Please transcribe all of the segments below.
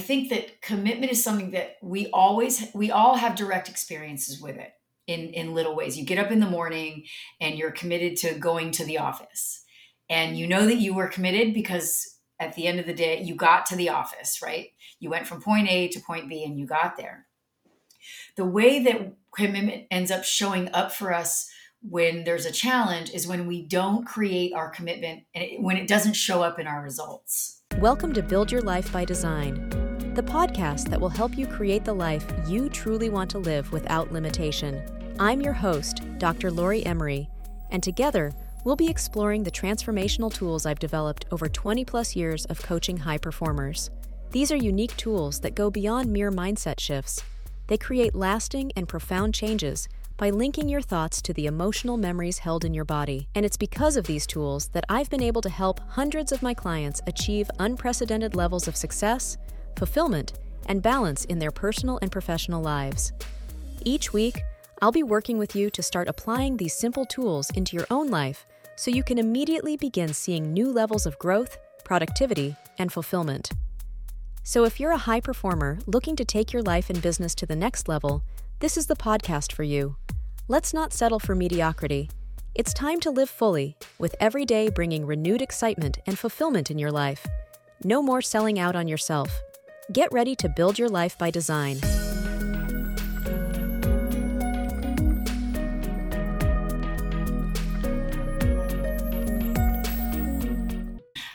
think that commitment is something that we always we all have direct experiences with it in in little ways. You get up in the morning and you're committed to going to the office. And you know that you were committed because at the end of the day you got to the office, right? You went from point A to point B and you got there. The way that commitment ends up showing up for us when there's a challenge is when we don't create our commitment and it, when it doesn't show up in our results. Welcome to Build Your Life by Design, the podcast that will help you create the life you truly want to live without limitation. I'm your host, Dr. Lori Emery, and together we'll be exploring the transformational tools I've developed over 20 plus years of coaching high performers. These are unique tools that go beyond mere mindset shifts. They create lasting and profound changes by linking your thoughts to the emotional memories held in your body. And it's because of these tools that I've been able to help hundreds of my clients achieve unprecedented levels of success, fulfillment, and balance in their personal and professional lives. Each week, I'll be working with you to start applying these simple tools into your own life so you can immediately begin seeing new levels of growth, productivity, and fulfillment. So, if you're a high performer looking to take your life and business to the next level, this is the podcast for you. Let's not settle for mediocrity. It's time to live fully, with every day bringing renewed excitement and fulfillment in your life. No more selling out on yourself. Get ready to build your life by design.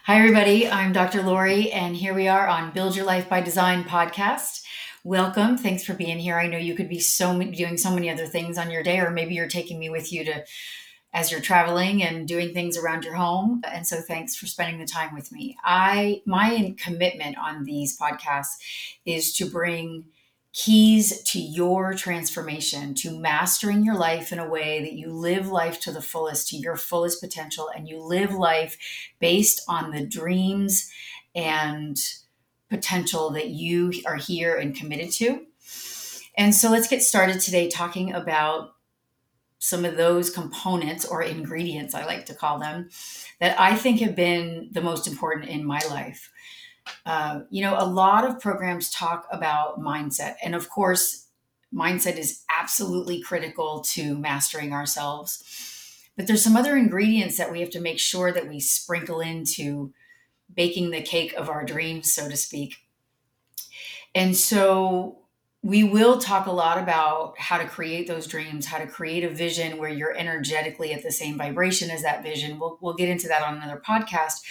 Hi, everybody. I'm Dr. Lori, and here we are on Build Your Life by Design podcast welcome. Thanks for being here. I know you could be so doing so many other things on your day, or maybe you're taking me with you to as you're traveling and doing things around your home. And so thanks for spending the time with me. I my commitment on these podcasts is to bring keys to your transformation, to mastering your life in a way that you live life to the fullest, to your fullest potential, and you live life based on the dreams and potential that you are here and committed to. And so let's get started today talking about some of those components or ingredients, I like to call them, that I think have been the most important in my life. Uh, you know, a lot of programs talk about mindset. And of course, mindset is absolutely critical to mastering ourselves. But there's some other ingredients that we have to make sure that we sprinkle into baking the cake of our dreams, so to speak. And so we will talk a lot about how to create those dreams, how to create a vision where you're energetically at the same vibration as that vision. We'll, we'll get into that on another podcast.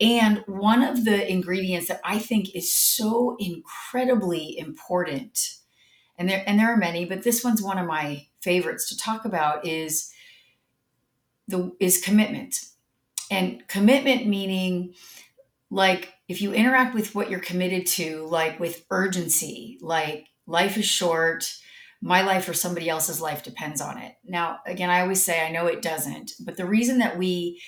And one of the ingredients that I think is so incredibly important, and there and there are many, but this one's one of my favorites to talk about is the is commitment. And commitment meaning like if you interact with what you're committed to, like with urgency, like life is short, my life or somebody else's life depends on it. Now, again, I always say I know it doesn't, but the reason that we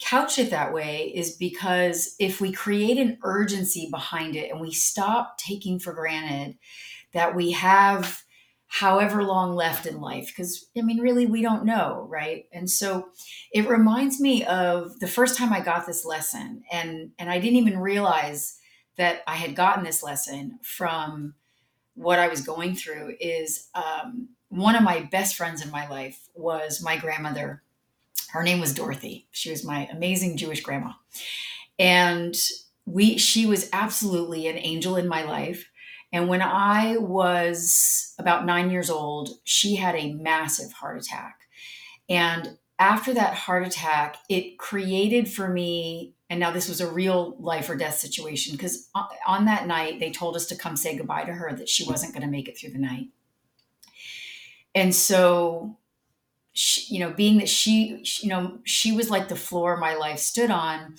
couch it that way is because if we create an urgency behind it and we stop taking for granted that we have however long left in life because i mean really we don't know right and so it reminds me of the first time i got this lesson and and i didn't even realize that i had gotten this lesson from what i was going through is um, one of my best friends in my life was my grandmother. Her name was dorothy. She was my amazing jewish grandma. And we she was absolutely an angel in my life. And when I was about nine years old, she had a massive heart attack. And after that heart attack, it created for me, and now this was a real life or death situation, because on that night, they told us to come say goodbye to her, that she wasn't going to make it through the night. And so, she, you know, being that she, you know, she was like the floor my life stood on,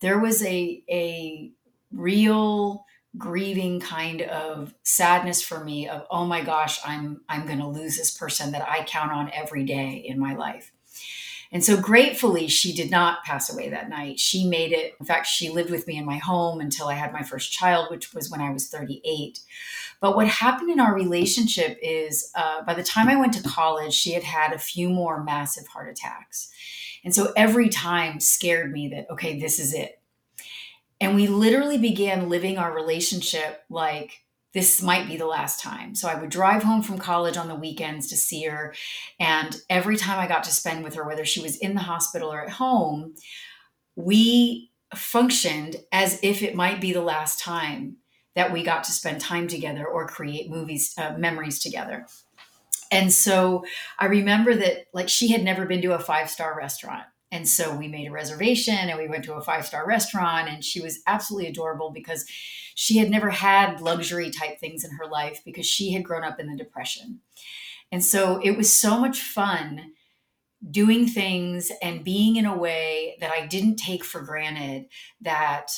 there was a, a real, grieving kind of sadness for me of oh my gosh i'm i'm going to lose this person that i count on every day in my life and so gratefully she did not pass away that night. She made it in fact she lived with me in my home until i had my first child which was when i was 38 but what happened in our relationship is uh, by the time i went to college she had had a few more massive heart attacks. And so every time scared me that okay this is it. And we literally began living our relationship like this might be the last time. So I would drive home from college on the weekends to see her. And every time I got to spend with her, whether she was in the hospital or at home, we functioned as if it might be the last time that we got to spend time together or create movies, uh, memories together. And so I remember that, like, she had never been to a five star restaurant. And so we made a reservation and we went to a five star restaurant. And she was absolutely adorable because she had never had luxury type things in her life because she had grown up in the Depression. And so it was so much fun doing things and being in a way that I didn't take for granted that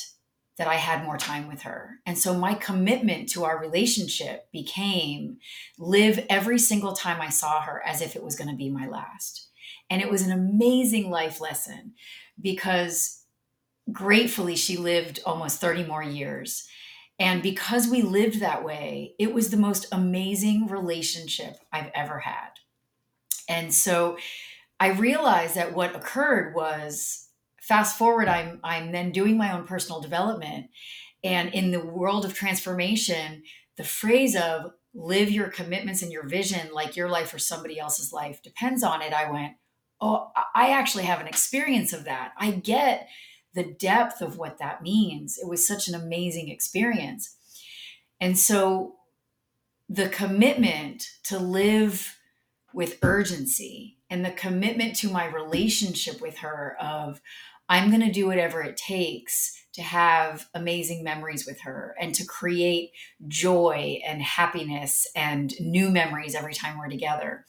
that I had more time with her. And so my commitment to our relationship became live every single time I saw her as if it was going to be my last. And it was an amazing life lesson because gratefully she lived almost 30 more years. And because we lived that way, it was the most amazing relationship I've ever had. And so I realized that what occurred was fast forward i'm i'm then doing my own personal development and in the world of transformation the phrase of live your commitments and your vision like your life or somebody else's life depends on it i went oh i actually have an experience of that i get the depth of what that means it was such an amazing experience and so the commitment to live with urgency and the commitment to my relationship with her of I'm going to do whatever it takes to have amazing memories with her and to create joy and happiness and new memories every time we're together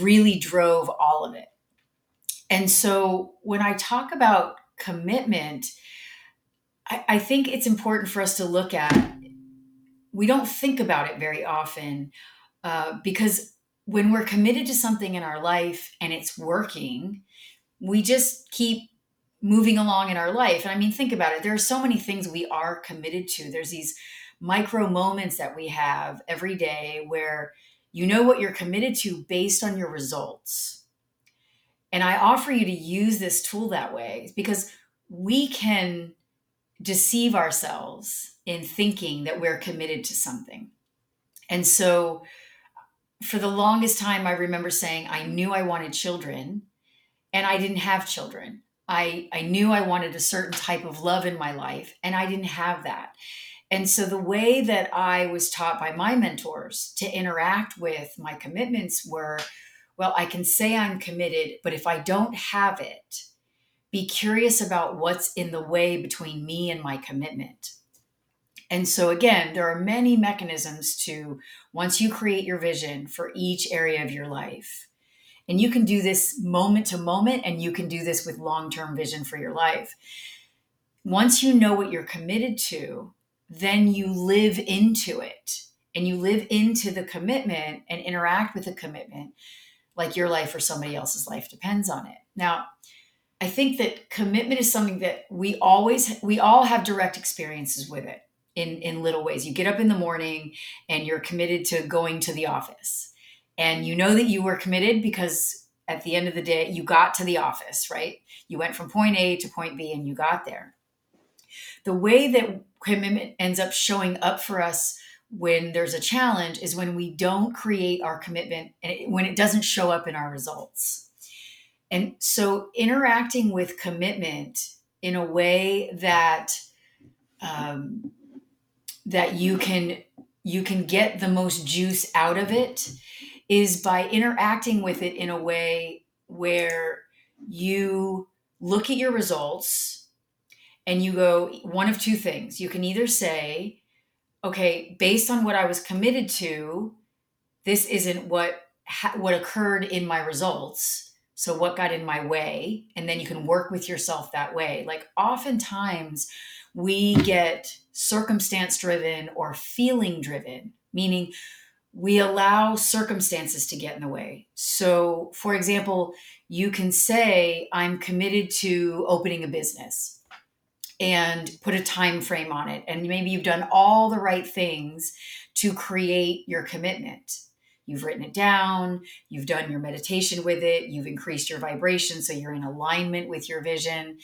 really drove all of it. And so when I talk about commitment, I, I think it's important for us to look at, we don't think about it very often uh, because when we're committed to something in our life and it's working, we just keep moving along in our life. And I mean, think about it. There are so many things we are committed to. There's these micro moments that we have every day where you know what you're committed to based on your results. And I offer you to use this tool that way because we can deceive ourselves in thinking that we're committed to something. And so, for the longest time, I remember saying I knew I wanted children and I didn't have children. I, I knew I wanted a certain type of love in my life, and I didn't have that. And so, the way that I was taught by my mentors to interact with my commitments were well, I can say I'm committed, but if I don't have it, be curious about what's in the way between me and my commitment. And so, again, there are many mechanisms to, once you create your vision for each area of your life, and you can do this moment to moment, and you can do this with long term vision for your life. Once you know what you're committed to, then you live into it and you live into the commitment and interact with the commitment like your life or somebody else's life depends on it. Now, I think that commitment is something that we always we all have direct experiences with it in in little ways. You get up in the morning and you're committed to going to the office and you know that you were committed because at the end of the day you got to the office right you went from point a to point b and you got there the way that commitment ends up showing up for us when there's a challenge is when we don't create our commitment and it, when it doesn't show up in our results and so interacting with commitment in a way that um, that you can you can get the most juice out of it is by interacting with it in a way where you look at your results and you go one of two things. You can either say, okay, based on what I was committed to, this isn't what ha- what occurred in my results. So what got in my way? And then you can work with yourself that way. Like oftentimes we get circumstance driven or feeling driven, meaning we allow circumstances to get in the way. So, for example, you can say, I'm committed to opening a business and put a time frame on it. And maybe you've done all the right things to create your commitment. You've written it down, you've done your meditation with it, you've increased your vibration so you're in alignment with your vision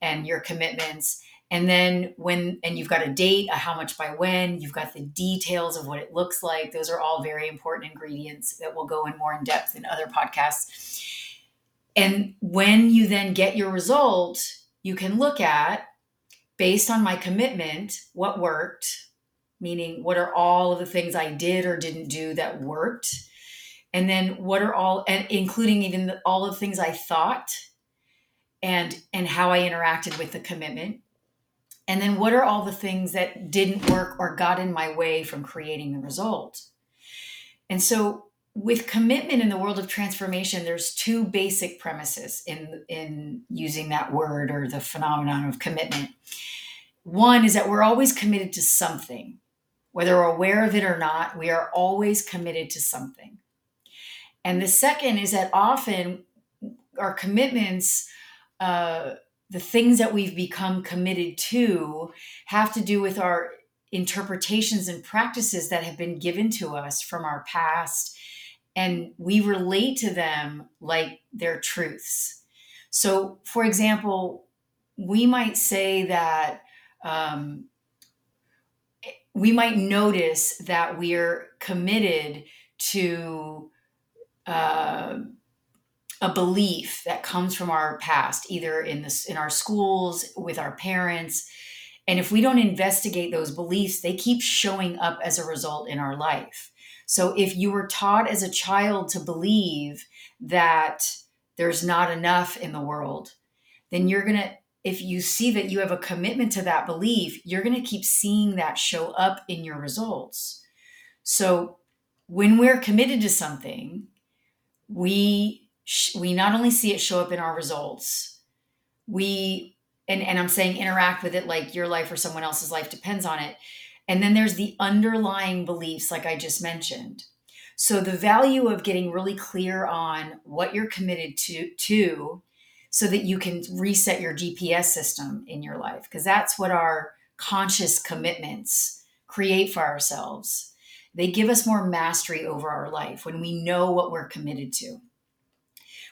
and your commitments. And then when, and you've got a date, a how much by when, you've got the details of what it looks like. Those are all very important ingredients that will go in more in depth in other podcasts. And when you then get your result, you can look at, based on my commitment, what worked, meaning what are all of the things I did or didn't do that worked. And then what are all, and including even the, all the things I thought and and how I interacted with the commitment and then what are all the things that didn't work or got in my way from creating the result? And so with commitment in the world of transformation, there's two basic premises in, in using that word or the phenomenon of commitment. One is that we're always committed to something. Whether we're aware of it or not, we are always committed to something. And the second is that often our commitments uh, the things that we've become committed to have to do with our interpretations and practices that have been given to us from our past and we relate to them like they're truths so for example we might say that um, we might notice that we're committed to uh, a belief that comes from our past, either in this in our schools, with our parents. And if we don't investigate those beliefs, they keep showing up as a result in our life. So if you were taught as a child to believe that there's not enough in the world, then you're going to if you see that you have a commitment to that belief, you're going to keep seeing that show up in your results. So when we're committed to something, we we not only see it show up in our results, we and, and I'm saying interact with it like your life or someone else's life depends on it. And then there's the underlying beliefs, like I just mentioned. So the value of getting really clear on what you're committed to to so that you can reset your GPS system in your life because that's what our conscious commitments create for ourselves. They give us more mastery over our life when we know what we're committed to.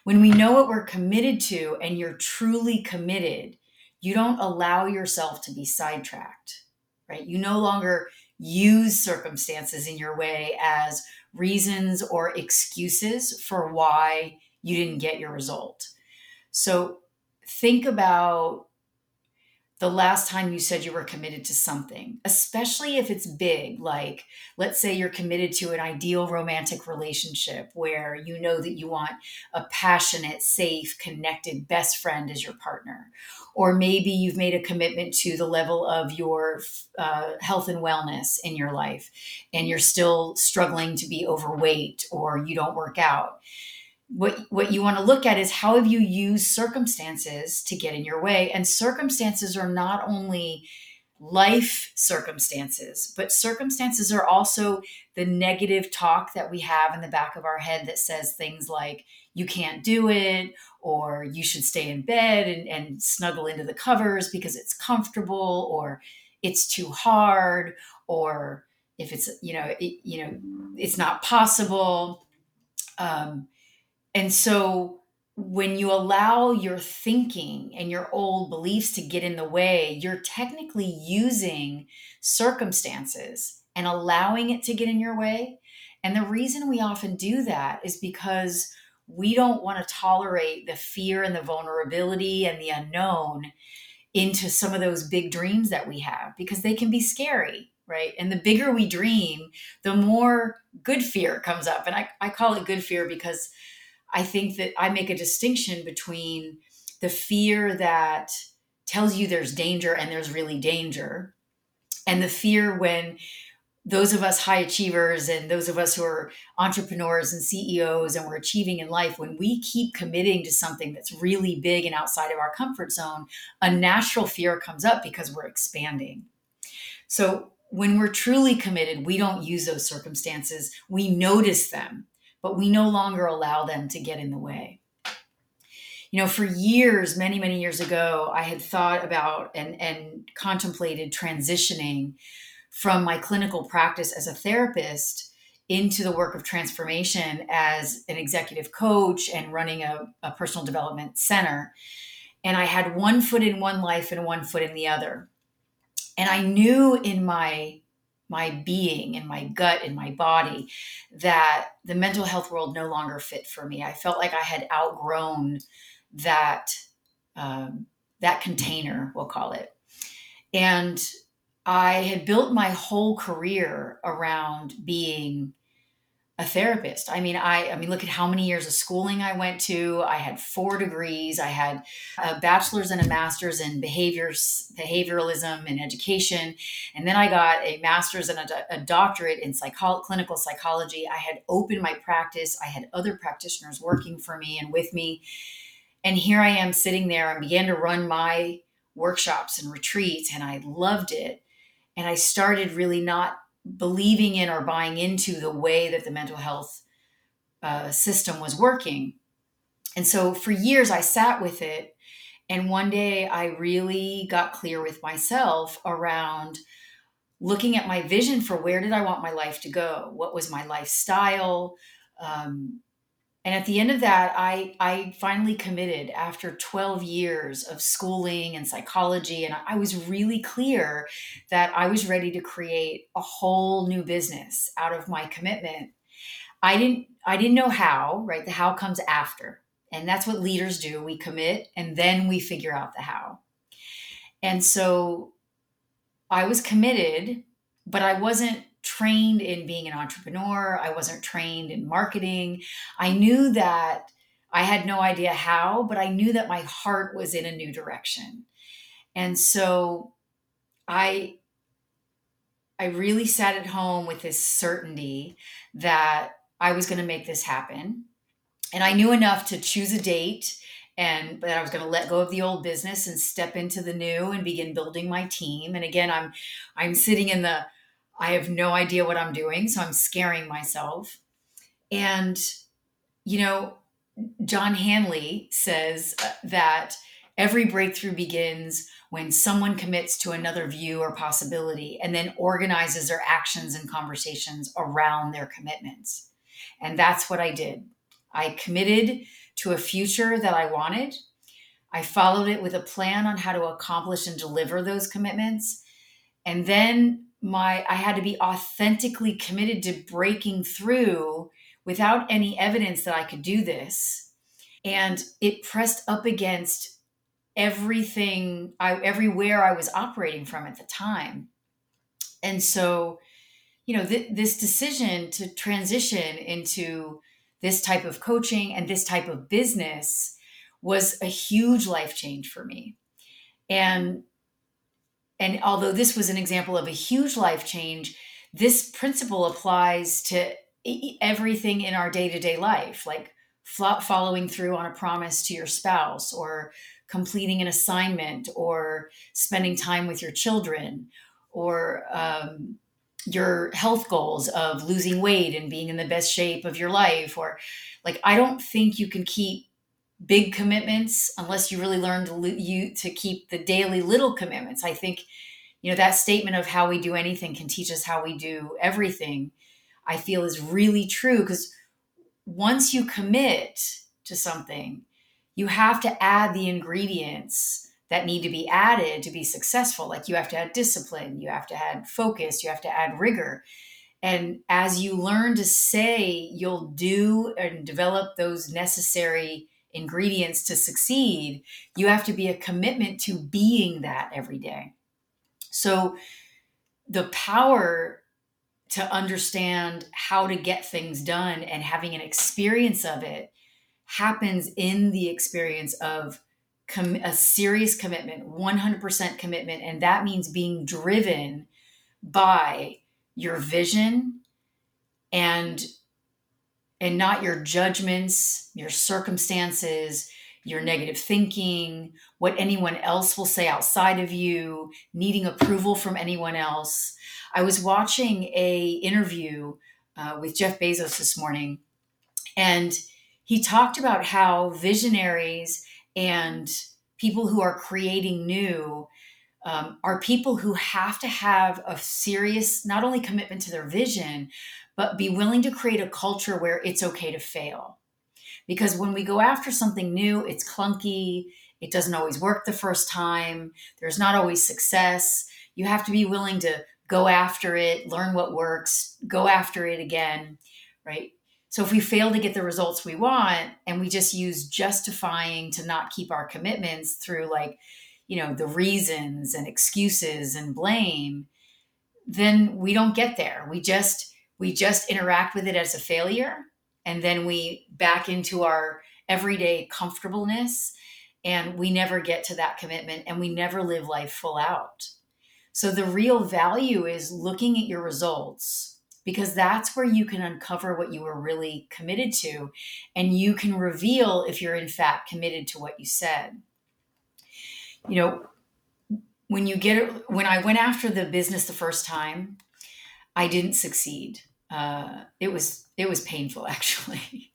When we know what we're committed to and you're truly committed, you don't allow yourself to be sidetracked, right? You no longer use circumstances in your way as reasons or excuses for why you didn't get your result. So think about the last time you said you were committed to something, especially if it's big, like let's say you're committed to an ideal romantic relationship where you know that you want a passionate, safe, connected best friend as your partner. Or maybe you've made a commitment to the level of your uh, health and wellness in your life, and you're still struggling to be overweight or you don't work out what what you want to look at is how have you used circumstances to get in your way? And circumstances are not only life circumstances but circumstances are also the negative talk that we have in the back of our head that says things like you can't do it or you should stay in bed and, and snuggle into the covers because it's comfortable or it's too hard or if it's you know it, you know it's not possible. Um, and so when you allow your thinking and your old beliefs to get in the way, you're technically using circumstances and allowing it to get in your way. And the reason we often do that is because we don't want to tolerate the fear and the vulnerability and the unknown into some of those big dreams that we have because they can be scary, right? And the bigger we dream, the more good fear comes up. And I, I call it good fear because I think that I make a distinction between the fear that tells you there's danger and there's really danger, and the fear when those of us high achievers and those of us who are entrepreneurs and CEOs and we're achieving in life, when we keep committing to something that's really big and outside of our comfort zone, a natural fear comes up because we're expanding. So when we're truly committed, we don't use those circumstances, we notice them but we no longer allow them to get in the way. You know, for years, many, many years ago, I had thought about and, and contemplated transitioning from my clinical practice as a therapist into the work of transformation as an executive coach and running a, a personal development center. And I had one foot in one life and one foot in the other. And I knew in my my being and my gut and my body that the mental health world no longer fit for me. I felt like I had outgrown that um, that container, we'll call it. And I had built my whole career around being a therapist. I mean, I I mean, look at how many years of schooling I went to. I had four degrees. I had a bachelor's and a master's in behaviors, behavioralism and education, and then I got a master's and a, a doctorate in psycho- clinical psychology. I had opened my practice. I had other practitioners working for me and with me, and here I am sitting there and began to run my workshops and retreats, and I loved it. And I started really not believing in or buying into the way that the mental health uh, system was working. And so for years, I sat with it. And one day, I really got clear with myself around looking at my vision for where did I want my life to go? What was my lifestyle? Um, and at the end of that i i finally committed after 12 years of schooling and psychology and i was really clear that i was ready to create a whole new business out of my commitment. I didn't i didn't know how right? The how comes after. And that's what leaders do. We commit and then we figure out the how. And so i was committed but i wasn't trained in being an entrepreneur. I wasn't trained in marketing. I knew that I had no idea how, but I knew that my heart was in a new direction. And so I I really sat at home with this certainty that I was going to make this happen. And I knew enough to choose a date and that I was going to let go of the old business and step into the new and begin building my team. And again, I'm I'm sitting in the I have no idea what I'm doing, so I'm scaring myself. And, you know, John Hanley says uh, that every breakthrough begins when someone commits to another view or possibility and then organizes their actions and conversations around their commitments. And that's what I did. I committed to a future that I wanted. I followed it with a plan on how to accomplish and deliver those commitments. And then my I had to be authentically committed to breaking through without any evidence that I could do this. And it pressed up against everything I everywhere I was operating from at the time. And so, you know, th- this decision to transition into this type of coaching and this type of business was a huge life change for me. And and although this was an example of a huge life change, this principle applies to everything in our day to day life, like following through on a promise to your spouse, or completing an assignment, or spending time with your children, or um, your health goals of losing weight and being in the best shape of your life. Or, like, I don't think you can keep big commitments unless you really learn to you to keep the daily little commitments. I think you know that statement of how we do anything can teach us how we do everything i feel is really true because once you commit to something you have to add the ingredients that need to be added to be successful. Like you have to add discipline you have to add focus you have to add rigor. And as you learn to say you'll do and develop those necessary ingredients to succeed, you have to be a commitment to being that every day. So the power to understand how to get things done and having an experience of it happens in the experience of com- a serious commitment, 100% commitment. And that means being driven by your vision and and not your judgments, your circumstances, your negative thinking, what anyone else will say outside of you, needing approval from anyone else. I was watching a interview uh, with Jeff Bezos this morning, and he talked about how visionaries and people who are creating new um, are people who have to have a serious not only commitment to their vision but be willing to create a culture where it's okay to fail. Because when we go after something new, it's clunky, It doesn't always work the first time. There's not always success. You have to be willing to go after it, learn what works, go after it again, right? So if we fail to get the results we want and we just use justifying to not keep our commitments through like, you know, the reasons and excuses and blame, then we don't get there. We just we just interact with it as a failure and then we back into our everyday comfortableness and we never get to that commitment and we never live life full out. So the real value is looking at your results because that's where you can uncover what you were really committed to and you can reveal if you're in fact committed to what you said. You know, when you get when I went after the business the first time, I didn't succeed. Uh, it was it was painful actually,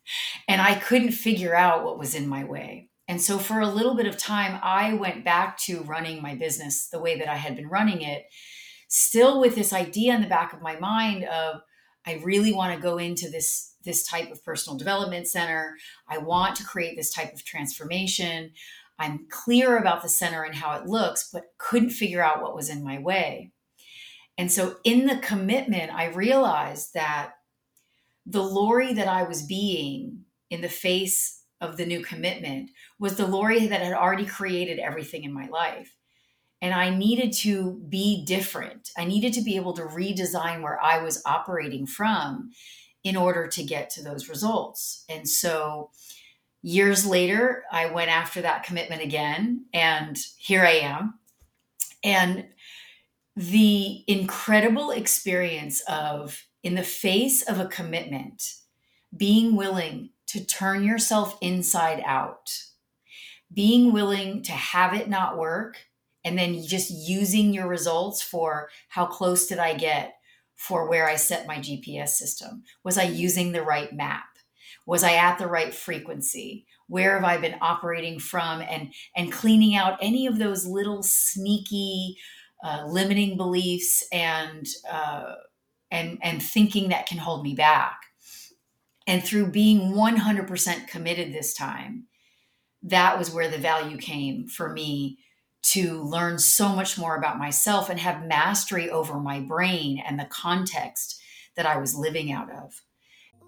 and I couldn't figure out what was in my way. And so for a little bit of time, I went back to running my business the way that I had been running it, still with this idea in the back of my mind of I really want to go into this this type of personal development center. I want to create this type of transformation. I'm clear about the center and how it looks, but couldn't figure out what was in my way. And so in the commitment, I realized that the Lori that I was being in the face of the new commitment was the Lori that had already created everything in my life. And I needed to be different. I needed to be able to redesign where I was operating from in order to get to those results. And so years later, I went after that commitment again, and here I am. And the incredible experience of, in the face of a commitment, being willing to turn yourself inside out, being willing to have it not work, and then just using your results for how close did I get for where I set my GPS system? Was I using the right map? Was I at the right frequency? Where have I been operating from? And and cleaning out any of those little sneaky uh, limiting beliefs and uh, and and thinking that can hold me back. And through being 100% committed this time, that was where the value came for me to learn so much more about myself and have mastery over my brain and the context that I was living out of.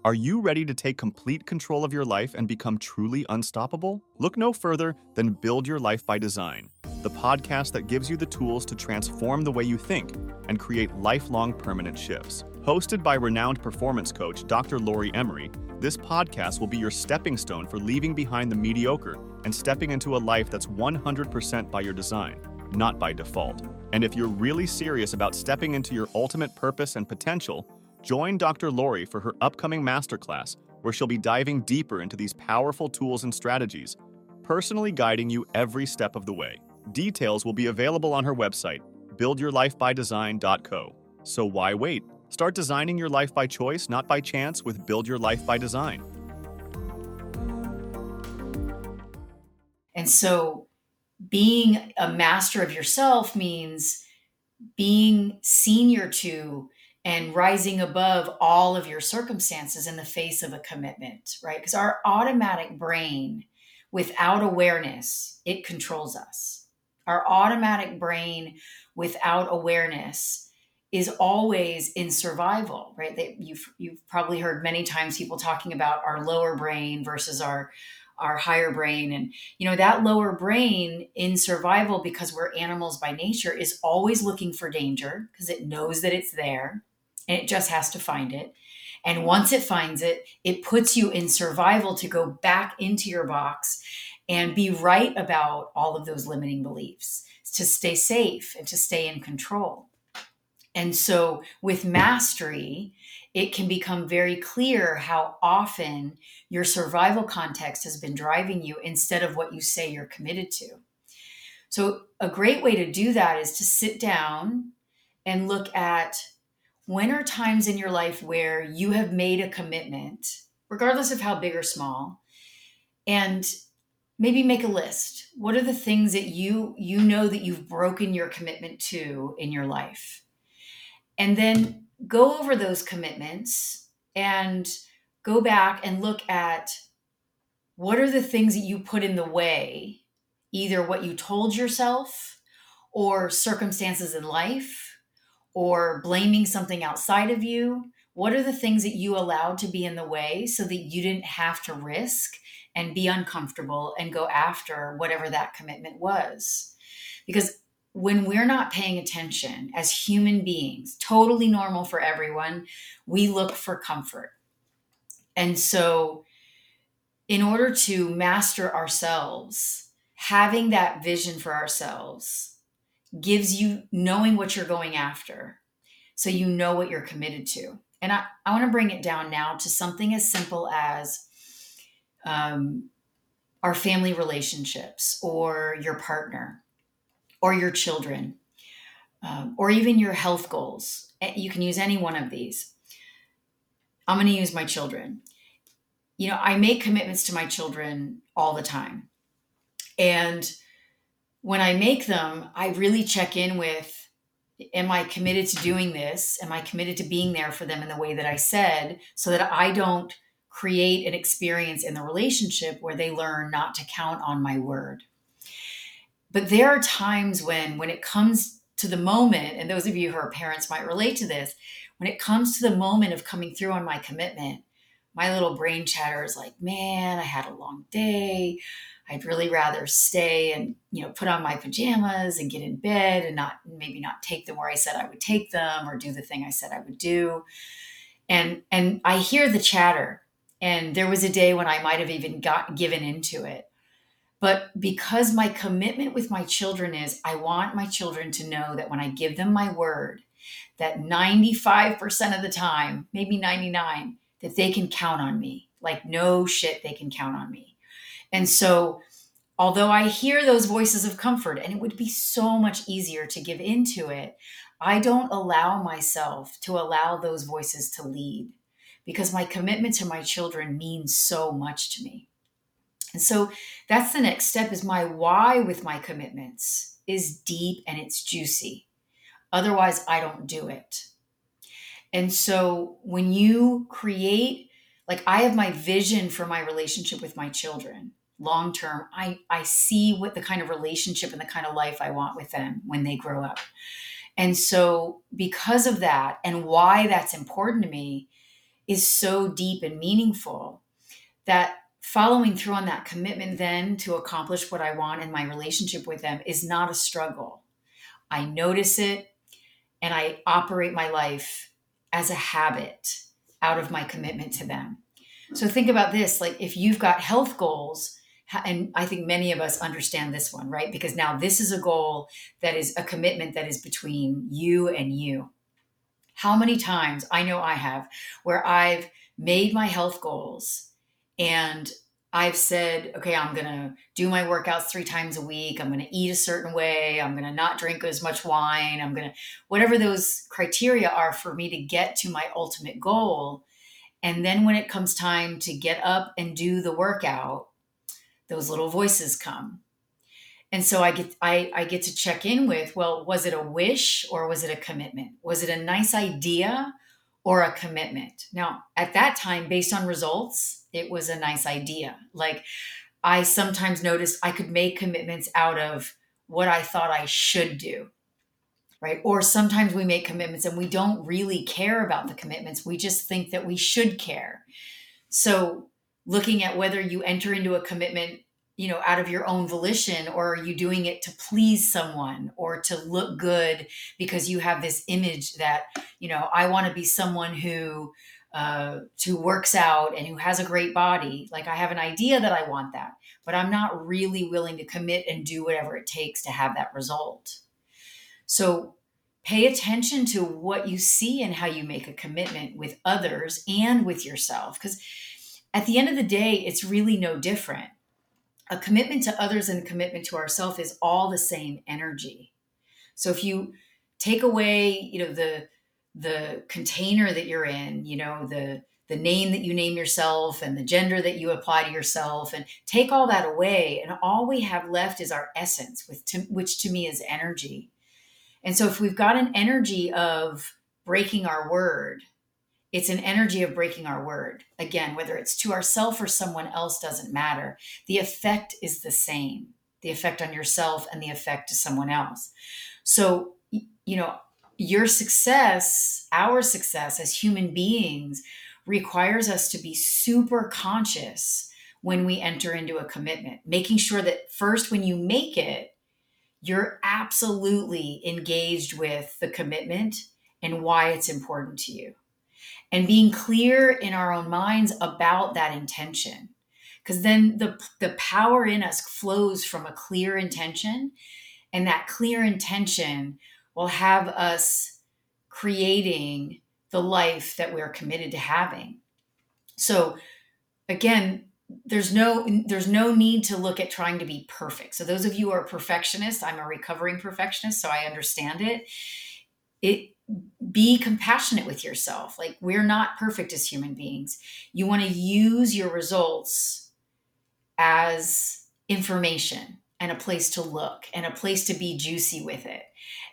Are you ready to take complete control of your life and become truly unstoppable? Look no further than Build Your Life by Design, the podcast that gives you the tools to transform the way you think and create lifelong permanent shifts. Hosted by renowned performance coach Dr. Lori Emery, this podcast will be your stepping stone for leaving behind the mediocre and stepping into a life that's 100% by your design, not by default. And if you're really serious about stepping into your ultimate purpose and potential, Join Dr. Lori for her upcoming masterclass, where she'll be diving deeper into these powerful tools and strategies, personally guiding you every step of the way. Details will be available on her website, buildyourlifebydesign.co. So why wait? Start designing your life by choice, not by chance, with Build Your Life by Design. And so, being a master of yourself means being senior to and rising above all of your circumstances in the face of a commitment, right? Because our automatic brain, without awareness, it controls us. Our automatic brain, without awareness, is always in survival, right? That you've you've probably heard many times people talking about our lower brain versus our our higher brain and you know that lower brain in survival because we're animals by nature is always looking for danger because it knows that it's there and it just has to find it. And once it finds it, it puts you in survival to go back into your box and be right about all of those limiting beliefs, to stay safe and to stay in control. And so with mastery, it can become very clear how often your survival context has been driving you instead of what you say you're committed to. So, a great way to do that is to sit down and look at when are times in your life where you have made a commitment, regardless of how big or small, and maybe make a list. What are the things that you you know that you've broken your commitment to in your life? And then go over those commitments and go back and look at what are the things that you put in the way either what you told yourself or circumstances in life or blaming something outside of you? What are the things that you allowed to be in the way so that you didn't have to risk and be uncomfortable and go after whatever that commitment was? Because when we're not paying attention as human beings, totally normal for everyone, we look for comfort. And so, in order to master ourselves, having that vision for ourselves gives you knowing what you're going after so you know what you're committed to. And I, I want to bring it down now to something as simple as um, our family relationships or your partner or your children um, or even your health goals. You can use any one of these. I'm going to use my children. You know, I make commitments to my children all the time. And when I make them, I really check in with Am I committed to doing this? Am I committed to being there for them in the way that I said so that I don't create an experience in the relationship where they learn not to count on my word? But there are times when, when it comes to the moment, and those of you who are parents might relate to this, when it comes to the moment of coming through on my commitment, my little brain chatter is like, man, I had a long day. I'd really rather stay and, you know, put on my pajamas and get in bed and not maybe not take them where I said I would take them or do the thing I said I would do. And and I hear the chatter. And there was a day when I might have even got given into it. But because my commitment with my children is I want my children to know that when I give them my word, that 95% of the time, maybe 99, that they can count on me. Like no shit, they can count on me. And so, although I hear those voices of comfort, and it would be so much easier to give into it, I don't allow myself to allow those voices to lead because my commitment to my children means so much to me. And so that's the next step is my why with my commitments is deep and it's juicy. Otherwise, I don't do it. And so when you create, like I have my vision for my relationship with my children long term, I, I see what the kind of relationship and the kind of life I want with them when they grow up. And so, because of that, and why that's important to me is so deep and meaningful that following through on that commitment then to accomplish what I want in my relationship with them is not a struggle. I notice it and I operate my life as a habit out of my commitment to them. So think about this like if you've got health goals, and I think many of us understand this one, right? Because now this is a goal that is a commitment that is between you and you. How many times I know I have where I've made my health goals and I've said, okay, I'm going to do my workouts three times a week. I'm going to eat a certain way. I'm going to not drink as much wine. I'm going to, whatever those criteria are for me to get to my ultimate goal. And then when it comes time to get up and do the workout, those little voices come. And so i get I, I get to check in with well was it a wish or was it a commitment? Was it a nice idea or a commitment? Now at that time based on results it was a nice idea. Like i sometimes noticed i could make commitments out of what i thought i should do right? Or sometimes we make commitments and we don't really care about the commitments. We just think that we should care. So looking at whether you enter into a commitment you know out of your own volition or are you doing it to please someone or to look good because you have this image that you know i want to be someone who uh, who works out and who has a great body. Like i have an idea that i want that but i'm not really willing to commit and do whatever it takes to have that result. So pay attention to what you see and how you make a commitment with others and with yourself because at the end of the day, it's really no different. A commitment to others and a commitment to ourselves is all the same energy. So if you take away, you know, the the container that you're in, you know, the the name that you name yourself and the gender that you apply to yourself and take all that away and all we have left is our essence which to me is energy and so if we've got an energy of breaking our word it's an energy of breaking our word. Again, whether it's to ourself or someone else doesn't matter. The effect is the same. the effect on yourself and the effect to someone else. So, you know, your success, our success as human beings, requires us to be super conscious when we enter into a commitment, making sure that first, when you make it, you're absolutely engaged with the commitment and why it's important to you. And being clear in our own minds about that intention. Because then the, the power in us flows from a clear intention. And that clear intention will have us creating the life that we're committed to having. So, again, there's no there's no need to look at trying to be perfect. So those of you who are perfectionists, I'm a recovering perfectionist, so I understand it. It be compassionate with yourself. Like we're not perfect as human beings. You want to use your results as information and a place to look and a place to be juicy with it.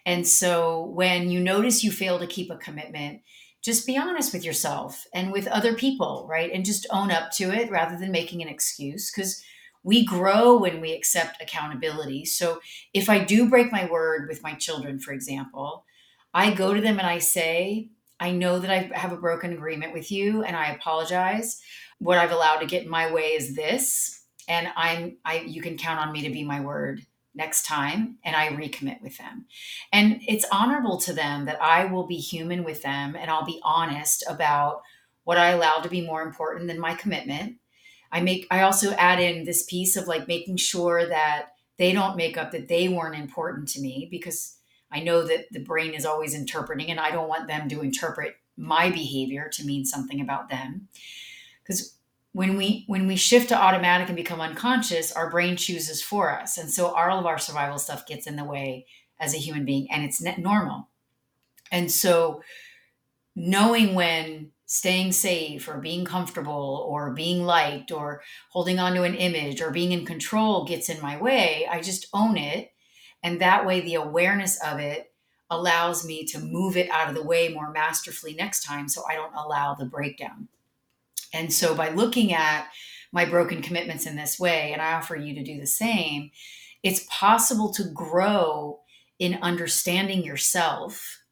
And so when you notice you fail to keep a commitment, just be honest with yourself and with other people, right? And just own up to it rather than making an excuse because we grow when we accept accountability. So if I do break my word with my children, for example, I go to them and I say, I know that I have a broken agreement with you and I apologize. What I've allowed to get in my way is this. And I'm I you can count on me to be my word next time and I recommit with them. And it's honorable to them that I will be human with them and I'll be honest about what I allow to be more important than my commitment. I make I also add in this piece of like making sure that they don't make up that they weren't important to me because I know that the brain is always interpreting and I don't want them to interpret my behavior to mean something about them. Because when we when we shift to automatic and become unconscious our brain chooses for us. And so all of our survival stuff gets in the way as a human being and it's normal. And so knowing when staying safe or being comfortable or being liked or holding on to an image or being in control gets in my way i just own it and that way the awareness of it allows me to move it out of the way more masterfully next time so i don't allow the breakdown. And so by looking at my broken commitments in this way, and I offer you to do the same, it's possible to grow in understanding yourself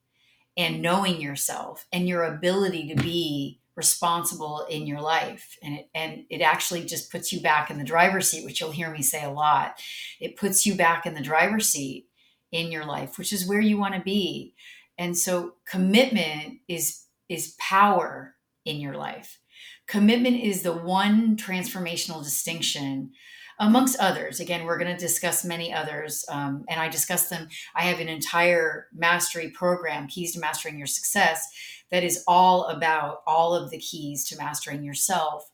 and knowing yourself and your ability to be responsible in your life. And it, and it actually just puts you back in the driver's seat which you'll hear me say a lot. It puts you back in the driver's seat in your life which is where you want to be. And so commitment is is power in your life. Commitment is the one transformational distinction amongst others. Again, we're going to discuss many others, um, and I discuss them. I have an entire mastery program, Keys to Mastering Your Success, that is all about all of the keys to mastering yourself.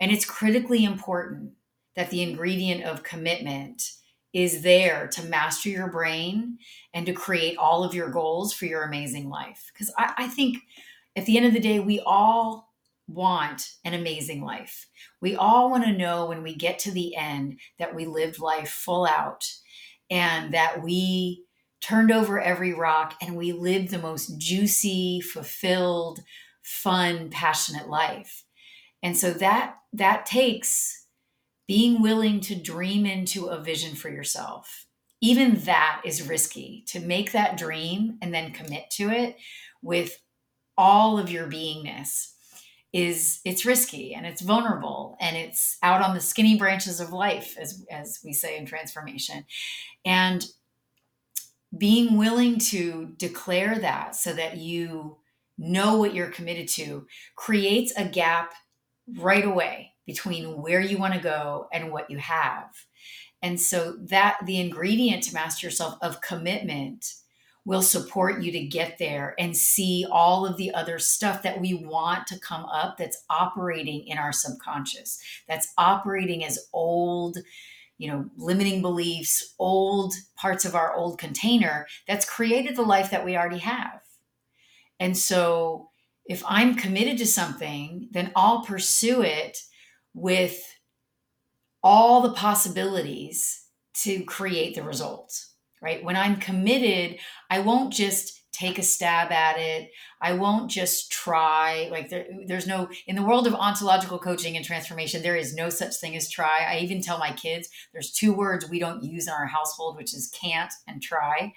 And it's critically important that the ingredient of commitment is there to master your brain and to create all of your goals for your amazing life. Because I, I think at the end of the day, we all want an amazing life. We all want to know when we get to the end that we lived life full out and that we turned over every rock and we lived the most juicy, fulfilled, fun, passionate life. And so that that takes being willing to dream into a vision for yourself. Even that is risky to make that dream and then commit to it with all of your beingness is it's risky and it's vulnerable and it's out on the skinny branches of life as as we say in transformation. And being willing to declare that so that you know what you're committed to creates a gap right away between where you want to go and what you have. And so that the ingredient to master yourself of commitment will support you to get there and see all of the other stuff that we want to come up that's operating in our subconscious, that's operating as old, you know, limiting beliefs, old parts of our old container that's created the life that we already have. And so if I'm committed to something, then I'll pursue it with all the possibilities to create the results right? When I'm committed, I won't just take a stab at it. I won't just try. Like there, there's no in the world of ontological coaching and transformation, there is no such thing as try. I even tell my kids there's two words we don't use in our household, which is can't and try.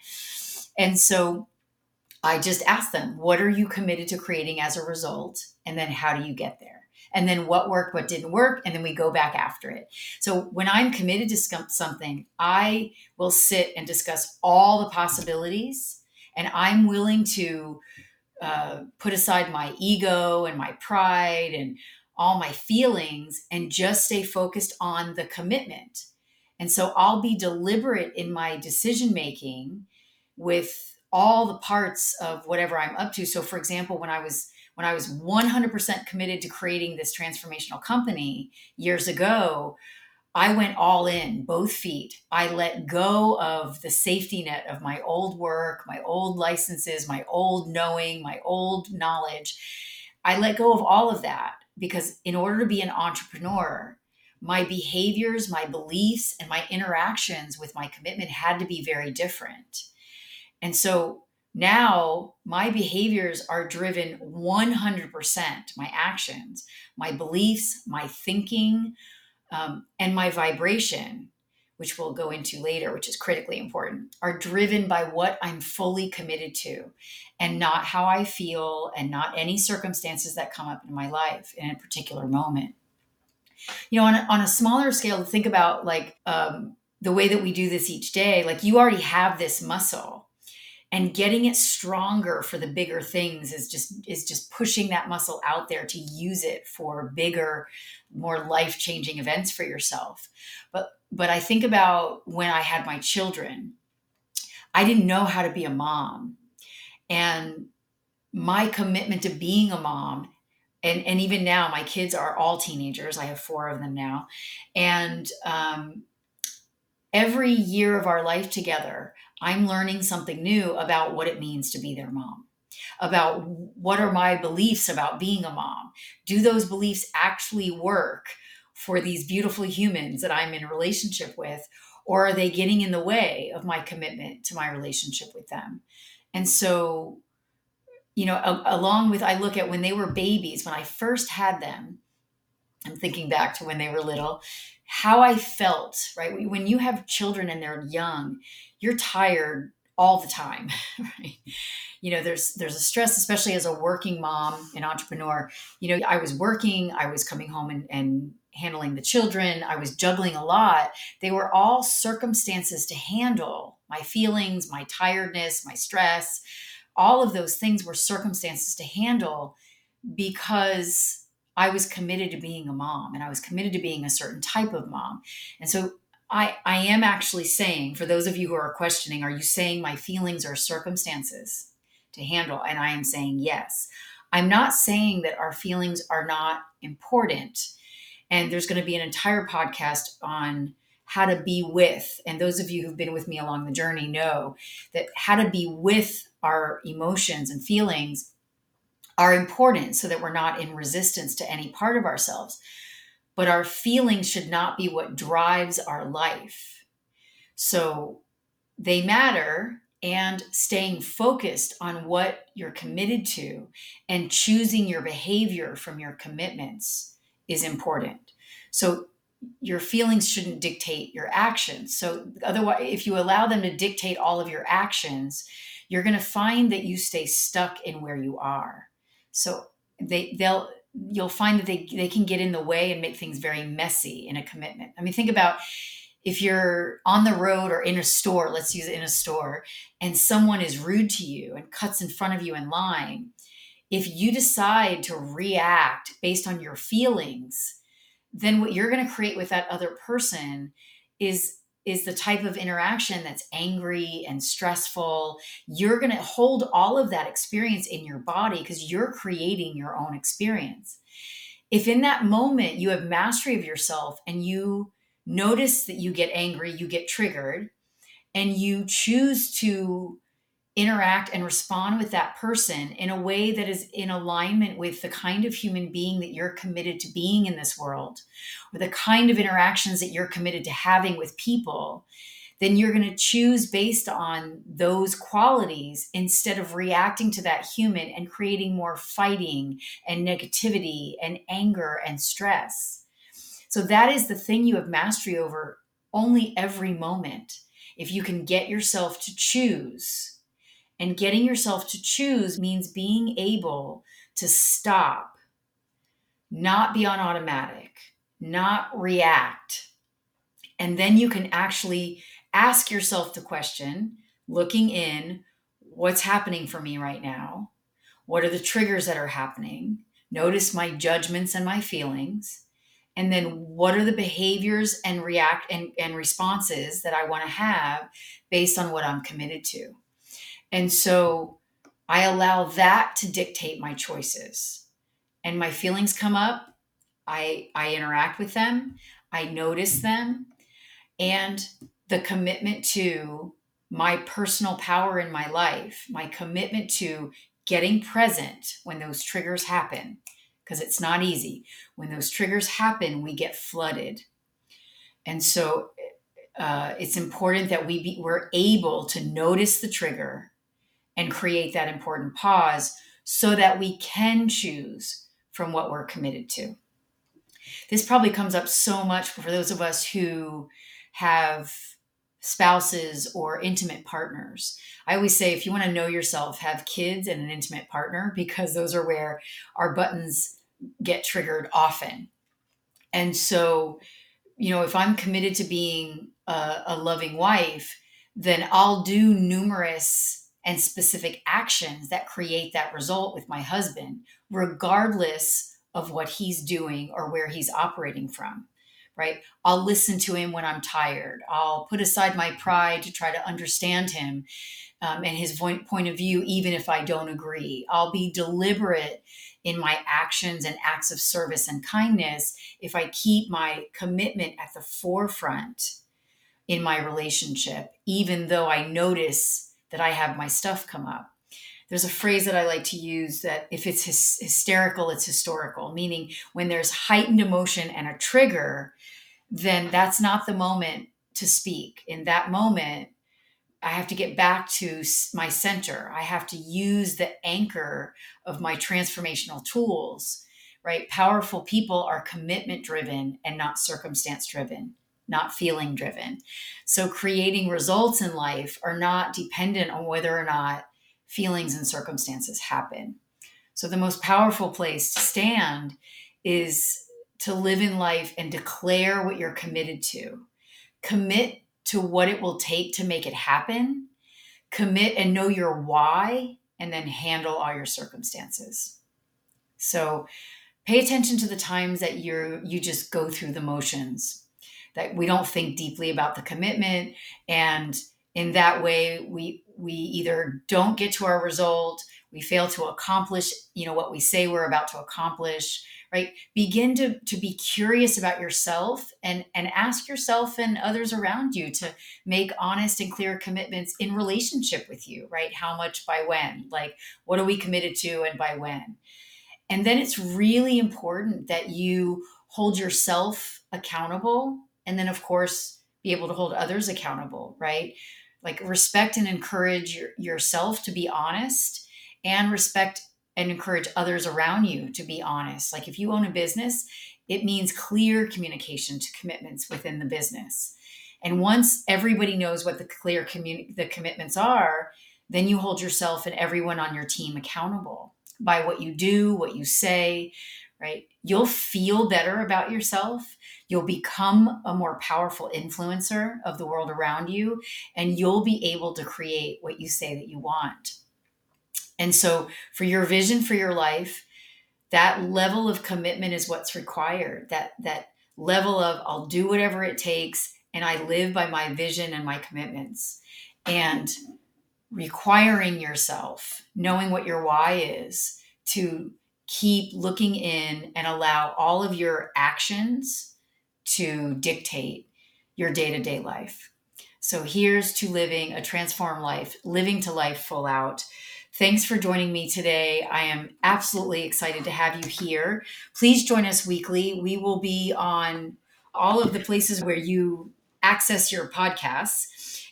And so I just ask them, what are you committed to creating as a result? And then how do you get there? And then what worked, what didn't work, and then we go back after it. So when I'm committed to something, I will sit and discuss all the possibilities, and I'm willing to uh, put aside my ego and my pride and all my feelings and just stay focused on the commitment. And so I'll be deliberate in my decision making with all the parts of whatever I'm up to. So for example, when I was when I was 100% committed to creating this transformational company years ago, I went all in, both feet. I let go of the safety net of my old work, my old licenses, my old knowing, my old knowledge. I let go of all of that because in order to be an entrepreneur, my behaviors, my beliefs, and my interactions with my commitment had to be very different. And so now my behaviors are driven 100%, my actions, my beliefs, my thinking, um, and my vibration, which we'll go into later, which is critically important, are driven by what I'm fully committed to and not how I feel and not any circumstances that come up in my life in a particular moment. You know, on a, on a smaller scale, think about like um, the way that we do this each day, like you already have this muscle and getting it stronger for the bigger things is just is just pushing that muscle out there to use it for bigger more life-changing events for yourself. But but i think about when i had my children i didn't know how to be a mom. And my commitment to being a mom and and even now my kids are all teenagers. I have four of them now. And um, every year of our life together I'm learning something new about what it means to be their mom, about what are my beliefs about being a mom. Do those beliefs actually work for these beautiful humans that I'm in relationship with? Or are they getting in the way of my commitment to my relationship with them? And so, you know, a- along with, I look at when they were babies, when I first had them, I'm thinking back to when they were little, how I felt, right? When you have children and they're young, you're tired all the time, right? You know, there's there's a stress, especially as a working mom and entrepreneur. You know, I was working, I was coming home and, and handling the children, I was juggling a lot. They were all circumstances to handle my feelings, my tiredness, my stress. All of those things were circumstances to handle because I was committed to being a mom and I was committed to being a certain type of mom. And so I, I am actually saying, for those of you who are questioning, are you saying my feelings are circumstances to handle? And I am saying yes. I'm not saying that our feelings are not important. And there's going to be an entire podcast on how to be with. And those of you who've been with me along the journey know that how to be with our emotions and feelings are important so that we're not in resistance to any part of ourselves but our feelings should not be what drives our life. So they matter, and staying focused on what you're committed to and choosing your behavior from your commitments is important. So your feelings shouldn't dictate your actions. So otherwise if you allow them to dictate all of your actions, you're going to find that you stay stuck in where you are. So they they'll you'll find that they, they can get in the way and make things very messy in a commitment. I mean, think about if you're on the road or in a store, let's use it in a store, and someone is rude to you and cuts in front of you in line, if you decide to react based on your feelings, then what you're going to create with that other person is is the type of interaction that's angry and stressful. You're going to hold all of that experience in your body because you're creating your own experience. If in that moment you have mastery of yourself and you notice that you get angry, you get triggered, and you choose to interact and respond with that person in a way that is in alignment with the kind of human being that you're committed to being in this world, or the kind of interactions that you're committed to having with people, then you're going to choose based on those qualities instead of reacting to that human and creating more fighting and negativity and anger and stress. So that is the thing you have mastery over only every moment. If you can get yourself to choose, and getting yourself to choose means being able to stop, not be on automatic, not react. And then you can actually ask yourself the question, looking in, what's happening for me right now? What are the triggers that are happening? Notice my judgments and my feelings. And then what are the behaviors and react and, and responses that I want to have based on what I'm committed to? And so I allow that to dictate my choices. And my feelings come up, I I interact with them, I notice them, and the commitment to my personal power in my life, my commitment to getting present when those triggers happen, because it's not easy. When those triggers happen, we get flooded. And so uh, it's important that we be, we're able to notice the trigger and create that important pause so that we can choose from what we're committed to. This probably comes up so much for those of us who have spouses or intimate partners. I always say if you want to know yourself, have kids and an intimate partner because those are where our buttons get triggered often. And so, you know, if I'm committed to being a, a loving wife, then I'll do numerous and specific actions that create that result with my husband, regardless of what he's doing or where he's operating from. Right? I'll listen to him when I'm tired. I'll put aside my pride to try to understand him um, and his point of view, even if I don't agree. I'll be deliberate in my actions and acts of service and kindness if I keep my commitment at the forefront in my relationship, even though I notice that I have my stuff come up. There's a phrase that I like to use that if it's hys- hysterical, it's historical, meaning when there's heightened emotion and a trigger, then that's not the moment to speak. In that moment, I have to get back to my center. I have to use the anchor of my transformational tools, right? Powerful people are commitment driven and not circumstance driven not feeling driven. So creating results in life are not dependent on whether or not feelings and circumstances happen. So the most powerful place to stand is to live in life and declare what you're committed to. Commit to what it will take to make it happen. Commit and know your why and then handle all your circumstances. So pay attention to the times that you're you just go through the motions that we don't think deeply about the commitment. And in that way we we either don't get to our result we fail to accomplish you know what we say we're about to accomplish right? Begin to to be curious about yourself and and ask yourself and others around you to make honest and clear commitments in relationship with you right? How much by when? Like what are we committed to and by when? And then it's really important that you hold yourself accountable and then of course be able to hold others accountable right? Like respect and encourage your, yourself to be honest and respect and encourage others around you to be honest. Like if you own a business it means clear communication to commitments within the business. And once everybody knows what the clear commun- the commitments are then you hold yourself and everyone on your team accountable by what you do what you say right? You'll feel better about yourself. You'll become a more powerful influencer of the world around you, and you'll be able to create what you say that you want. And so, for your vision for your life, that level of commitment is what's required. That that level of I'll do whatever it takes, and I live by my vision and my commitments. And requiring yourself, knowing what your why is, to keep looking in and allow all of your actions to dictate your day to day life. So here's to living a transformed life, living to life full out. Thanks for joining me today. I am absolutely excited to have you here. Please join us weekly. We will be on all of the places where you access your podcasts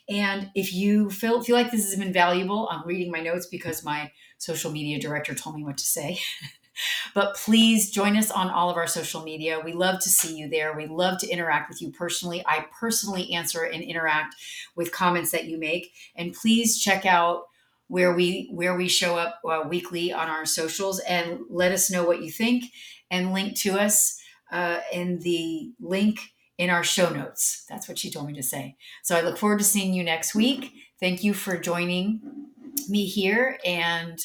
And if you feel feel like this has been valuable, I'm reading my notes because my social media director told me what to say. but please join us on all of our social media. We love to see you there. We love to interact with you personally. I personally answer and interact with comments that you make. And please check out where we where we show up uh, weekly on our socials and let us know what you think and link to us uh, in the link in our show notes. That's what she told me to say. So I look forward to seeing you next week. Thank you for joining me here, and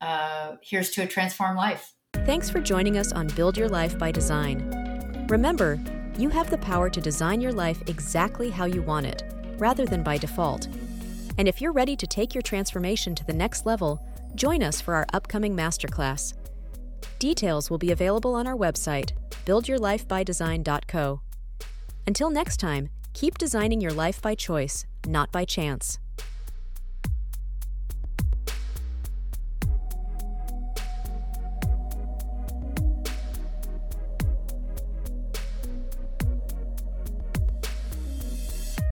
uh, here's to a transformed life. Thanks for joining us on Build Your Life by Design. Remember, you have the power to design your life exactly how you want it, rather than by default. And if you're ready to take your transformation to the next level, join us for our upcoming masterclass. Details will be available on our website, buildyourlifebydesign.co. Until next time, keep designing your life by choice, not by chance.